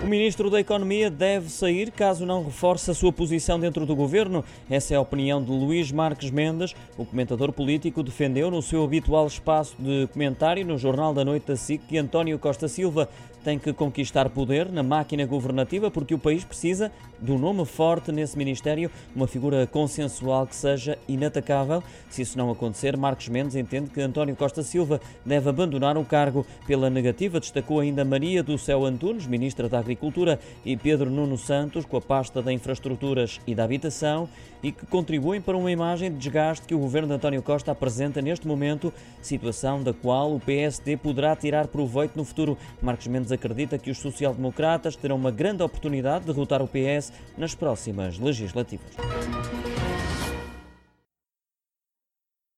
O ministro da Economia deve sair caso não reforce a sua posição dentro do governo. Essa é a opinião de Luís Marques Mendes. O comentador político defendeu no seu habitual espaço de comentário no Jornal da Noite da SIC que António Costa Silva tem que conquistar poder na máquina governativa porque o país precisa de um nome forte nesse ministério, uma figura consensual que seja inatacável. Se isso não acontecer, Marcos Mendes entende que António Costa Silva deve abandonar o cargo pela negativa. Destacou ainda Maria do Céu Antunes, ministra da Agricultura, e Pedro Nuno Santos, com a pasta da Infraestruturas e da Habitação, e que contribuem para uma imagem de desgaste que o governo de António Costa apresenta neste momento, situação da qual o PSD poderá tirar proveito no futuro. Marcos Mendes acredita que os social-democratas terão uma grande oportunidade de derrotar o PS nas próximas legislativas.